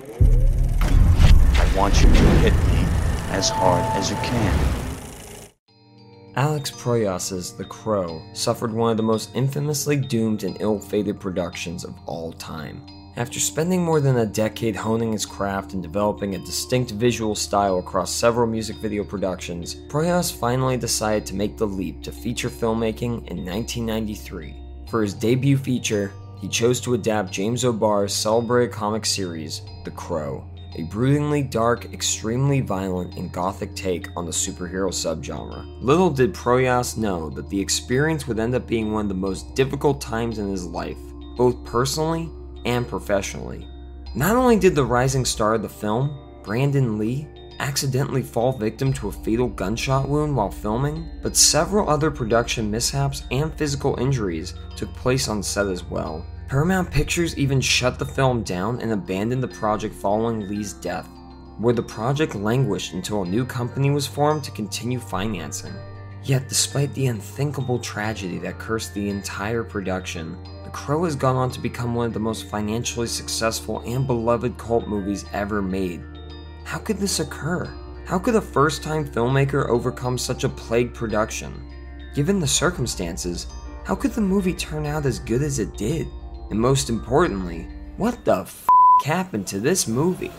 I want you to hit me as hard as you can. Alex Proyas's The Crow suffered one of the most infamously doomed and ill fated productions of all time. After spending more than a decade honing his craft and developing a distinct visual style across several music video productions, Proyas finally decided to make the leap to feature filmmaking in 1993. For his debut feature, he chose to adapt James O'Barr's celebrated comic series, The Crow, a broodingly dark, extremely violent, and gothic take on the superhero subgenre. Little did Proyas know that the experience would end up being one of the most difficult times in his life, both personally and professionally. Not only did the rising star of the film, Brandon Lee, accidentally fall victim to a fatal gunshot wound while filming, but several other production mishaps and physical injuries took place on set as well. Paramount Pictures even shut the film down and abandoned the project following Lee's death, where the project languished until a new company was formed to continue financing. Yet, despite the unthinkable tragedy that cursed the entire production, The Crow has gone on to become one of the most financially successful and beloved cult movies ever made. How could this occur? How could a first time filmmaker overcome such a plague production? Given the circumstances, how could the movie turn out as good as it did? And most importantly, what the f happened to this movie?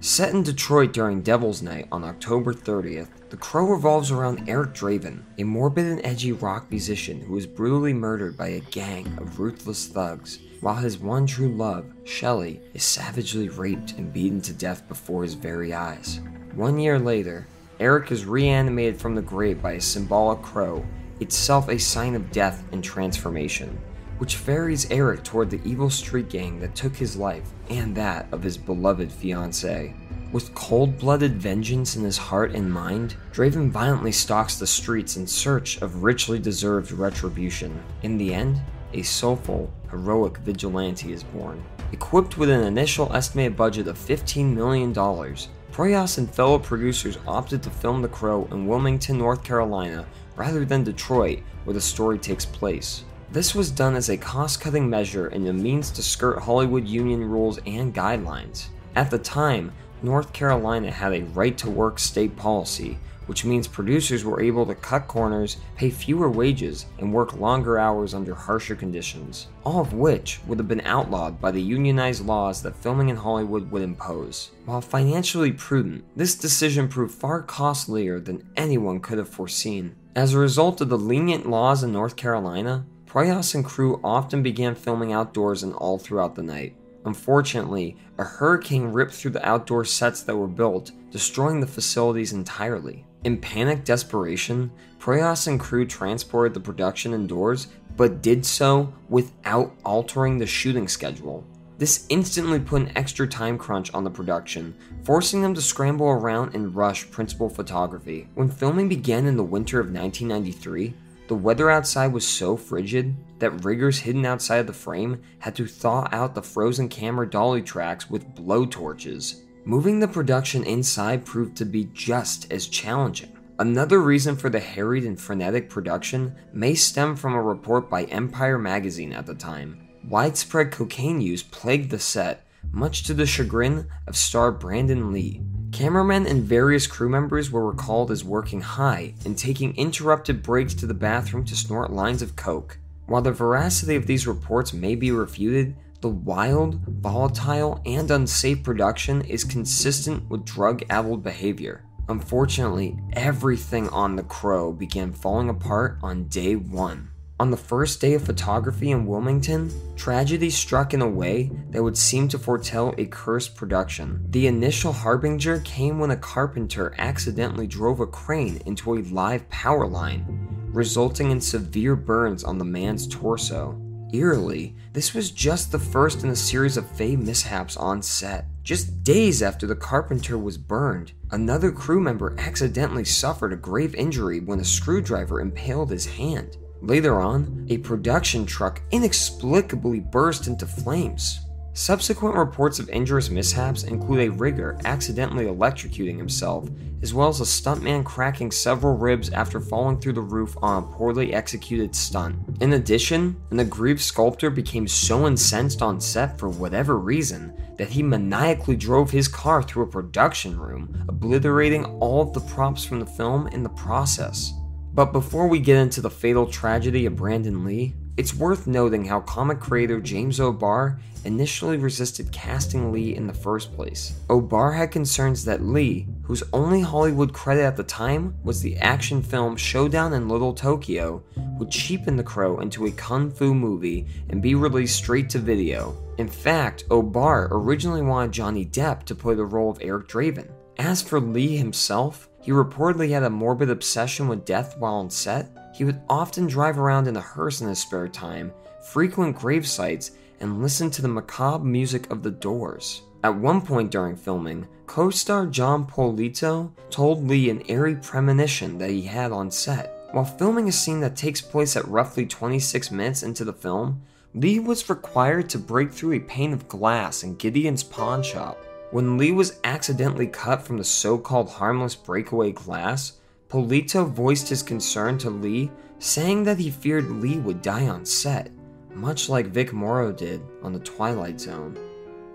Set in Detroit during Devil's Night on October 30th, The Crow revolves around Eric Draven, a morbid and edgy rock musician who is brutally murdered by a gang of ruthless thugs, while his one true love, Shelley, is savagely raped and beaten to death before his very eyes. One year later, Eric is reanimated from the grave by a symbolic crow, itself a sign of death and transformation, which ferries Eric toward the evil street gang that took his life and that of his beloved fiancée. With cold blooded vengeance in his heart and mind, Draven violently stalks the streets in search of richly deserved retribution. In the end, a soulful, heroic vigilante is born. Equipped with an initial estimated budget of $15 million, Proyas and fellow producers opted to film The Crow in Wilmington, North Carolina, rather than Detroit, where the story takes place. This was done as a cost cutting measure and a means to skirt Hollywood union rules and guidelines. At the time, North Carolina had a right to work state policy, which means producers were able to cut corners, pay fewer wages, and work longer hours under harsher conditions, all of which would have been outlawed by the unionized laws that filming in Hollywood would impose. While financially prudent, this decision proved far costlier than anyone could have foreseen. As a result of the lenient laws in North Carolina, Proyas and crew often began filming outdoors and all throughout the night. Unfortunately, a hurricane ripped through the outdoor sets that were built, destroying the facilities entirely. In panic desperation, Proyas and crew transported the production indoors, but did so without altering the shooting schedule. This instantly put an extra time crunch on the production, forcing them to scramble around and rush principal photography. When filming began in the winter of 1993, the weather outside was so frigid that riggers hidden outside the frame had to thaw out the frozen camera dolly tracks with blowtorches. Moving the production inside proved to be just as challenging. Another reason for the harried and frenetic production may stem from a report by Empire magazine at the time. Widespread cocaine use plagued the set, much to the chagrin of star Brandon Lee. Cameramen and various crew members were recalled as working high and taking interrupted breaks to the bathroom to snort lines of coke. While the veracity of these reports may be refuted, the wild, volatile, and unsafe production is consistent with drug addled behavior. Unfortunately, everything on The Crow began falling apart on day one. On the first day of photography in Wilmington, tragedy struck in a way that would seem to foretell a cursed production. The initial harbinger came when a carpenter accidentally drove a crane into a live power line, resulting in severe burns on the man's torso. Eerily, this was just the first in a series of Fey mishaps on set. Just days after the carpenter was burned, another crew member accidentally suffered a grave injury when a screwdriver impaled his hand. Later on, a production truck inexplicably burst into flames. Subsequent reports of injurious mishaps include a rigger accidentally electrocuting himself, as well as a stuntman cracking several ribs after falling through the roof on a poorly executed stunt. In addition, an aggrieved sculptor became so incensed on set for whatever reason that he maniacally drove his car through a production room, obliterating all of the props from the film in the process. But before we get into the fatal tragedy of Brandon Lee, it's worth noting how comic creator James O'Barr initially resisted casting Lee in the first place. O'Barr had concerns that Lee, whose only Hollywood credit at the time was the action film Showdown in Little Tokyo, would cheapen The Crow into a kung fu movie and be released straight to video. In fact, O'Barr originally wanted Johnny Depp to play the role of Eric Draven. As for Lee himself, he reportedly had a morbid obsession with death while on set, he would often drive around in a hearse in his spare time, frequent grave sites, and listen to the macabre music of the Doors. At one point during filming, co star Jon Polito told Lee an eerie premonition that he had on set. While filming a scene that takes place at roughly 26 minutes into the film, Lee was required to break through a pane of glass in Gideon's pawn shop. When Lee was accidentally cut from the so called harmless breakaway glass, Polito voiced his concern to Lee, saying that he feared Lee would die on set, much like Vic Morrow did on The Twilight Zone.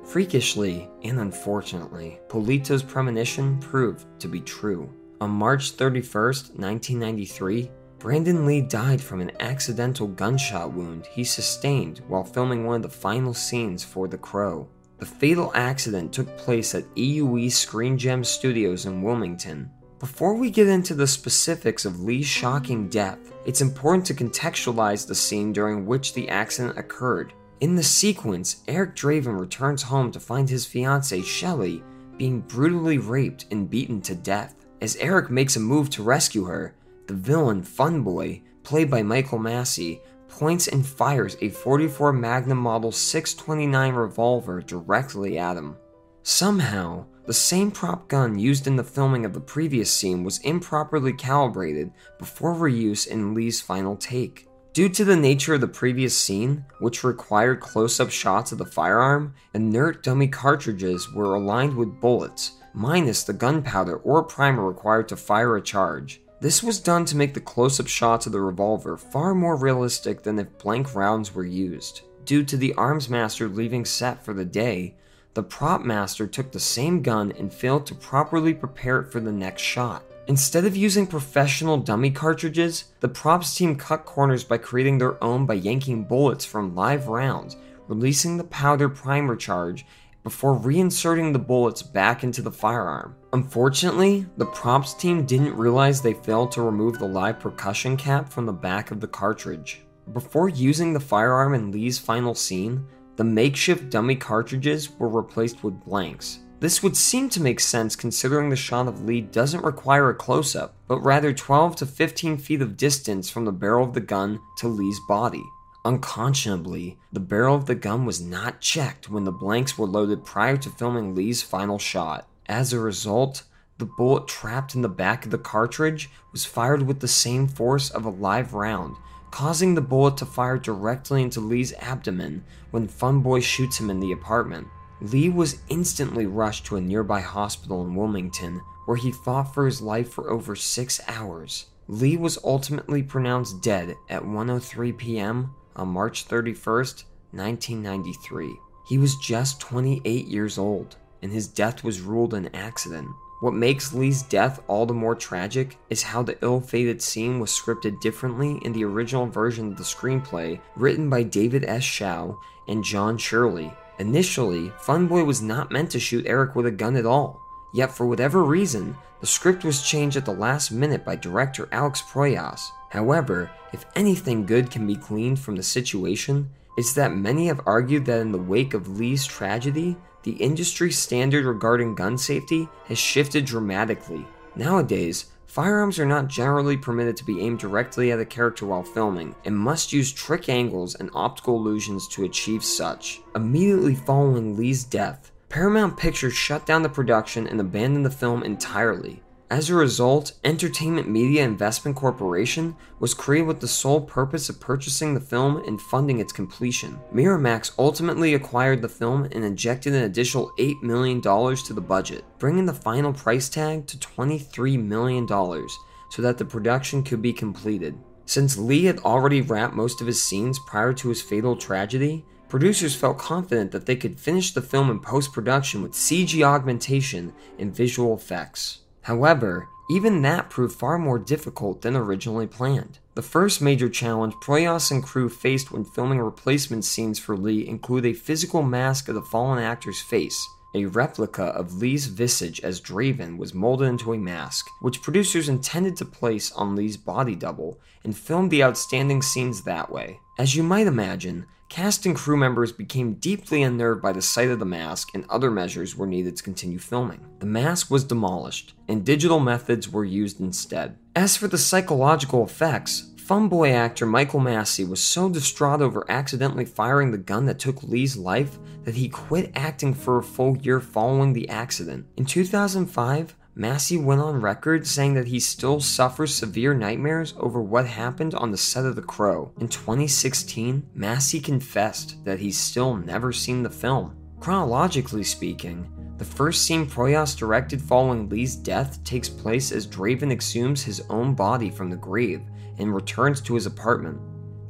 Freakishly and unfortunately, Polito's premonition proved to be true. On March 31st, 1993, Brandon Lee died from an accidental gunshot wound he sustained while filming one of the final scenes for The Crow. The fatal accident took place at EUE Screen Gem Studios in Wilmington, before we get into the specifics of Lee's shocking death, it's important to contextualize the scene during which the accident occurred. In the sequence, Eric Draven returns home to find his fiancee, Shelley, being brutally raped and beaten to death. As Eric makes a move to rescue her, the villain, Funboy, played by Michael Massee, points and fires a 44 Magnum Model 629 revolver directly at him. Somehow, the same prop gun used in the filming of the previous scene was improperly calibrated before reuse in Lee's final take. Due to the nature of the previous scene, which required close up shots of the firearm, inert dummy cartridges were aligned with bullets, minus the gunpowder or primer required to fire a charge. This was done to make the close up shots of the revolver far more realistic than if blank rounds were used. Due to the arms master leaving set for the day, the prop master took the same gun and failed to properly prepare it for the next shot. Instead of using professional dummy cartridges, the props team cut corners by creating their own by yanking bullets from live rounds, releasing the powder primer charge before reinserting the bullets back into the firearm. Unfortunately, the props team didn't realize they failed to remove the live percussion cap from the back of the cartridge. Before using the firearm in Lee's final scene, the makeshift dummy cartridges were replaced with blanks. This would seem to make sense considering the shot of Lee doesn't require a close up, but rather 12 to 15 feet of distance from the barrel of the gun to Lee's body. Unconscionably, the barrel of the gun was not checked when the blanks were loaded prior to filming Lee's final shot. As a result, the bullet trapped in the back of the cartridge was fired with the same force of a live round, causing the bullet to fire directly into Lee's abdomen when Funboy shoots him in the apartment. Lee was instantly rushed to a nearby hospital in Wilmington, where he fought for his life for over six hours. Lee was ultimately pronounced dead at 1:03 p.m. on March 31st, 1993. He was just 28 years old, and his death was ruled an accident. What makes Lee's death all the more tragic is how the ill fated scene was scripted differently in the original version of the screenplay, written by David S. Shaw and John Shirley. Initially, Funboy was not meant to shoot Eric with a gun at all, yet for whatever reason, the script was changed at the last minute by director Alex Proyas. However, if anything good can be gleaned from the situation, it's that many have argued that in the wake of Lee's tragedy, the industry standard regarding gun safety has shifted dramatically. Nowadays, firearms are not generally permitted to be aimed directly at a character while filming, and must use trick angles and optical illusions to achieve such. Immediately following Lee's death, Paramount Pictures shut down the production and abandoned the film entirely. As a result, Entertainment Media Investment Corporation was created with the sole purpose of purchasing the film and funding its completion. Miramax ultimately acquired the film and injected an additional $8 million to the budget, bringing the final price tag to $23 million so that the production could be completed. Since Lee had already wrapped most of his scenes prior to his fatal tragedy, producers felt confident that they could finish the film in post production with CG augmentation and visual effects. However, even that proved far more difficult than originally planned. The first major challenge Proyas and crew faced when filming replacement scenes for Lee include a physical mask of the fallen actor's face, a replica of Lee's visage as Draven was molded into a mask, which producers intended to place on Lee's body double and filmed the outstanding scenes that way. As you might imagine, cast and crew members became deeply unnerved by the sight of the mask and other measures were needed to continue filming. The mask was demolished, and digital methods were used instead. As for the psychological effects, Funboy actor Michael Massee was so distraught over accidentally firing the gun that took Lee's life that he quit acting for a full year following the accident. In 2005, Massee went on record saying that he still suffers severe nightmares over what happened on the set of The Crow. In 2016, Massee confessed that he's still never seen the film. Chronologically speaking, the first scene Proyas directed following Lee's death takes place as Draven exhumes his own body from the grave and returns to his apartment.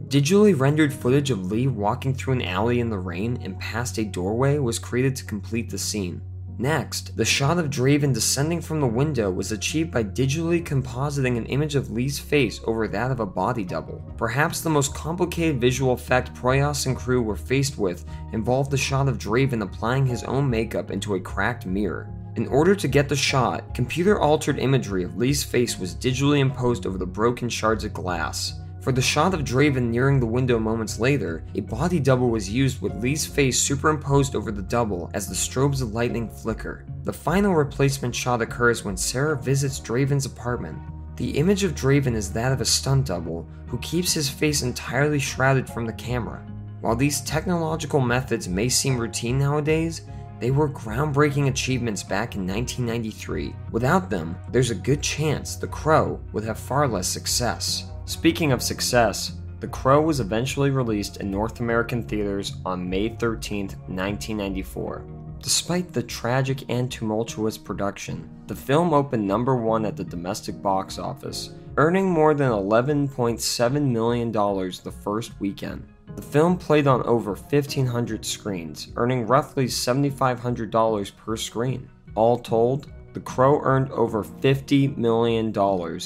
Digitally rendered footage of Lee walking through an alley in the rain and past a doorway was created to complete the scene. Next, the shot of Draven descending from the window was achieved by digitally compositing an image of Lee's face over that of a body double. Perhaps the most complicated visual effect Proyas and crew were faced with involved the shot of Draven applying his own makeup into a cracked mirror. In order to get the shot, computer altered imagery of Lee's face was digitally imposed over the broken shards of glass. For the shot of Draven nearing the window moments later, a body double was used with Lee's face superimposed over the double as the strobes of lightning flicker. The final replacement shot occurs when Sarah visits Draven's apartment. The image of Draven is that of a stunt double who keeps his face entirely shrouded from the camera. While these technological methods may seem routine nowadays, they were groundbreaking achievements back in 1993. Without them, there's a good chance The Crow would have far less success. Speaking of success, The Crow was eventually released in North American theaters on May 13, 1994. Despite the tragic and tumultuous production, the film opened number one at the domestic box office, earning more than $11.7 million the first weekend. The film played on over 1,500 screens, earning roughly $7,500 per screen. All told, The Crow earned over $50 million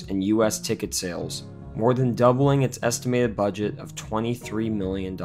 in US ticket sales, more than doubling its estimated budget of $23 million.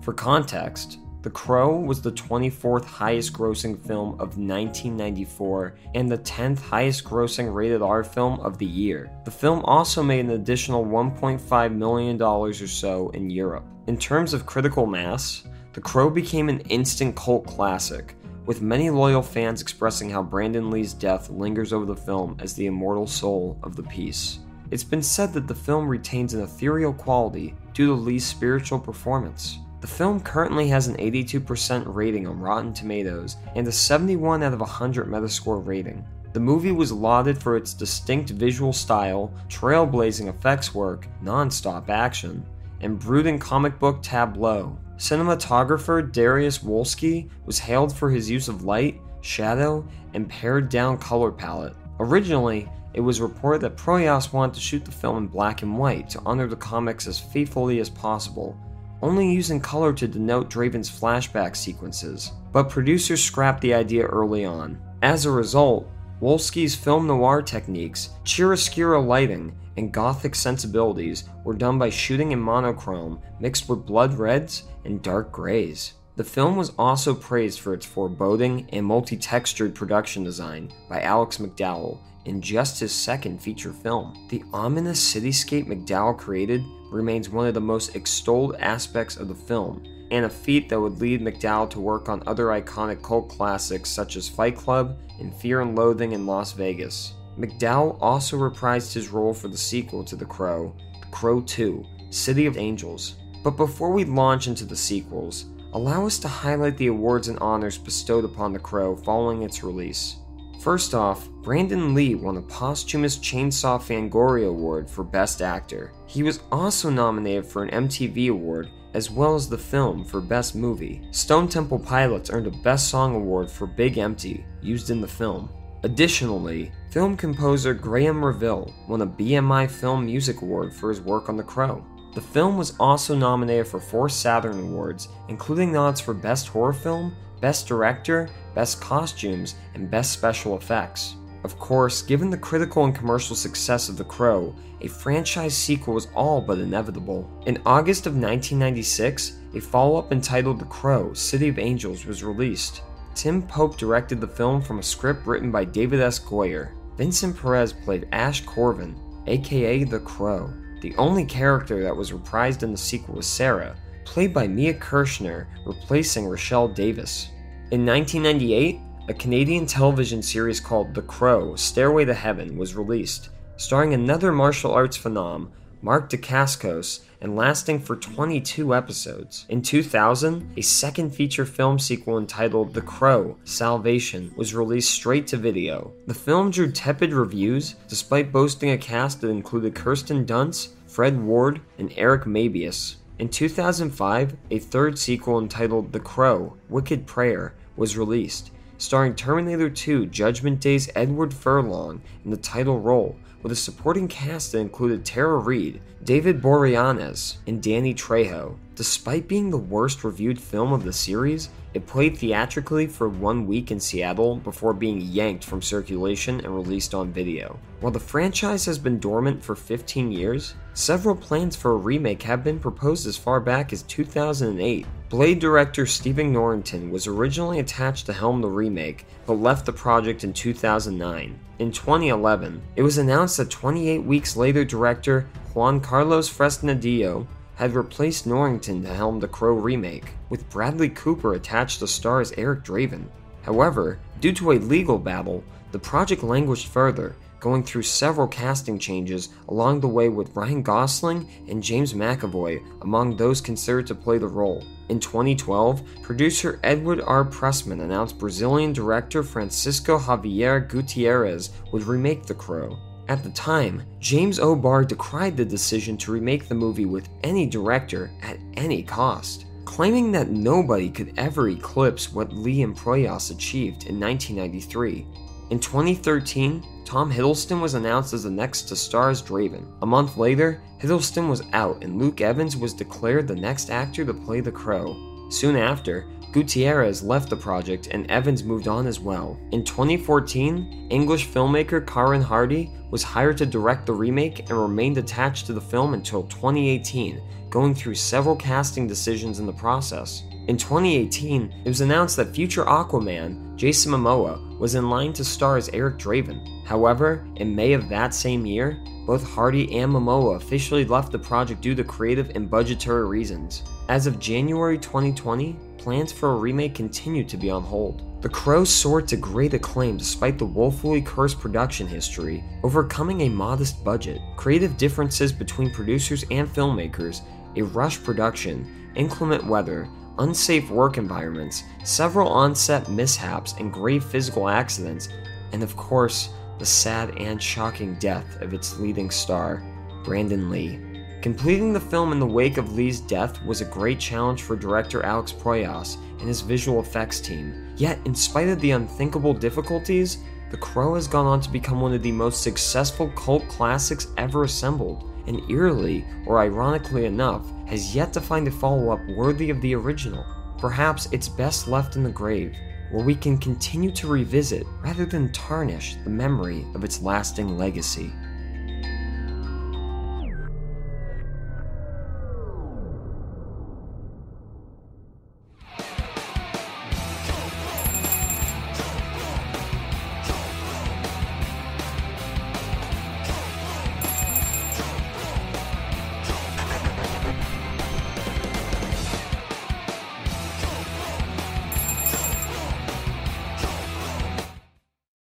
For context, The Crow was the 24th highest grossing film of 1994 and the 10th highest grossing rated R film of the year. The film also made an additional $1.5 million or so in Europe. In terms of critical mass, The Crow became an instant cult classic, with many loyal fans expressing how Brandon Lee's death lingers over the film as the immortal soul of the piece. It's been said that the film retains an ethereal quality due to Lee's spiritual performance. The film currently has an 82% rating on Rotten Tomatoes and a 71 out of 100 Metascore rating. The movie was lauded for its distinct visual style, trailblazing effects work, non stop action, and brooding comic book tableau. Cinematographer Darius Wolski was hailed for his use of light, shadow, and pared down color palette. Originally, it was reported that Proyas wanted to shoot the film in black and white to honor the comics as faithfully as possible, only using color to denote Draven's flashback sequences, but producers scrapped the idea early on. As a result, Wolski's film noir techniques, chiaroscuro lighting, and gothic sensibilities were done by shooting in monochrome mixed with blood reds and dark grays. The film was also praised for its foreboding and multi textured production design by Alex McDowell in just his second feature film. The ominous cityscape McDowell created remains one of the most extolled aspects of the film, and a feat that would lead McDowell to work on other iconic cult classics such as Fight Club and Fear and Loathing in Las Vegas. McDowell also reprised his role for the sequel to The Crow, The Crow 2, City of Angels. But before we launch into the sequels, allow us to highlight the awards and honors bestowed upon The Crow following its release. First off, Brandon Lee won a posthumous Chainsaw Fangoria Award for Best Actor. He was also nominated for an MTV Award as well as the film for Best Movie. Stone Temple Pilots earned a Best Song Award for Big Empty, used in the film. Additionally, film composer Graeme Revell won a BMI Film Music Award for his work on The Crow. The film was also nominated for four Saturn Awards, including nods for Best Horror Film, Best Director, Best Costumes, and Best Special Effects. Of course, given the critical and commercial success of The Crow, a franchise sequel was all but inevitable. In August of 1996, a follow up entitled The Crow City of Angels was released. Tim Pope directed the film from a script written by David S. Goyer. Vincent Perez played Ashe Corven, aka The Crow. The only character that was reprised in the sequel was Sarah, played by Mia Kirshner, replacing Rochelle Davis. In 1998, a Canadian television series called The Crow Stairway to Heaven was released, starring another martial arts phenom, Mark Dacascos, and lasting for 22 episodes. In 2000, a second feature film sequel entitled The Crow Salvation was released straight to video. The film drew tepid reviews despite boasting a cast that included Kirsten Dunst, Fred Ward, and Eric Mabius. In 2005, a third sequel entitled The Crow Wicked Prayer was released, starring Terminator 2 Judgment Day's Edward Furlong in the title role, with a supporting cast that included Tara Reid, David Boreanaz, and Danny Trejo. Despite being the worst reviewed film of the series, it played theatrically for one week in Seattle before being yanked from circulation and released on video. While the franchise has been dormant for 15 years, several plans for a remake have been proposed as far back as 2008. Blade director Stephen Norrington was originally attached to helm the remake, but left the project in 2009. In 2011, it was announced that 28 weeks later, director Juan Carlos Fresnadillo had replaced Norrington to helm the Crow remake, with Bradley Cooper attached to star as Eric Draven. However, due to a legal battle, the project languished further, going through several casting changes along the way with Ryan Gosling and James McAvoy among those considered to play the role. In 2012, producer Edward R. Pressman announced Brazilian director Francisco Javier Gutierrez would remake The Crow. At the time, James O'Barr decried the decision to remake the movie with any director at any cost, claiming that nobody could ever eclipse what Lee and Proyas achieved in 1993. In 2013, Tom Hiddleston was announced as the next to star as Draven. A month later, Hiddleston was out and Luke Evans was declared the next actor to play the Crow. Soon after, Gutierrez left the project and Evans moved on as well. In 2014, English filmmaker Corin Hardy was hired to direct the remake and remained attached to the film until 2018, going through several casting decisions in the process. In 2018, it was announced that future Aquaman, Jason Momoa, was in line to star as Eric Draven. However, in May of that same year, both Hardy and Momoa officially left the project due to creative and budgetary reasons. As of January 2020, plans for a remake continued to be on hold. The Crow soared to great acclaim despite the woefully cursed production history, overcoming a modest budget, creative differences between producers and filmmakers, a rush production, inclement weather, unsafe work environments, several on-set mishaps and grave physical accidents, and of course, the sad and shocking death of its leading star, Brandon Lee. Completing the film in the wake of Lee's death was a great challenge for director Alex Proyas and his visual effects team. Yet, in spite of the unthinkable difficulties, The Crow has gone on to become one of the most successful cult classics ever assembled, and eerily, or ironically enough, has yet to find a follow up worthy of the original. Perhaps it's best left in the grave, where we can continue to revisit rather than tarnish the memory of its lasting legacy.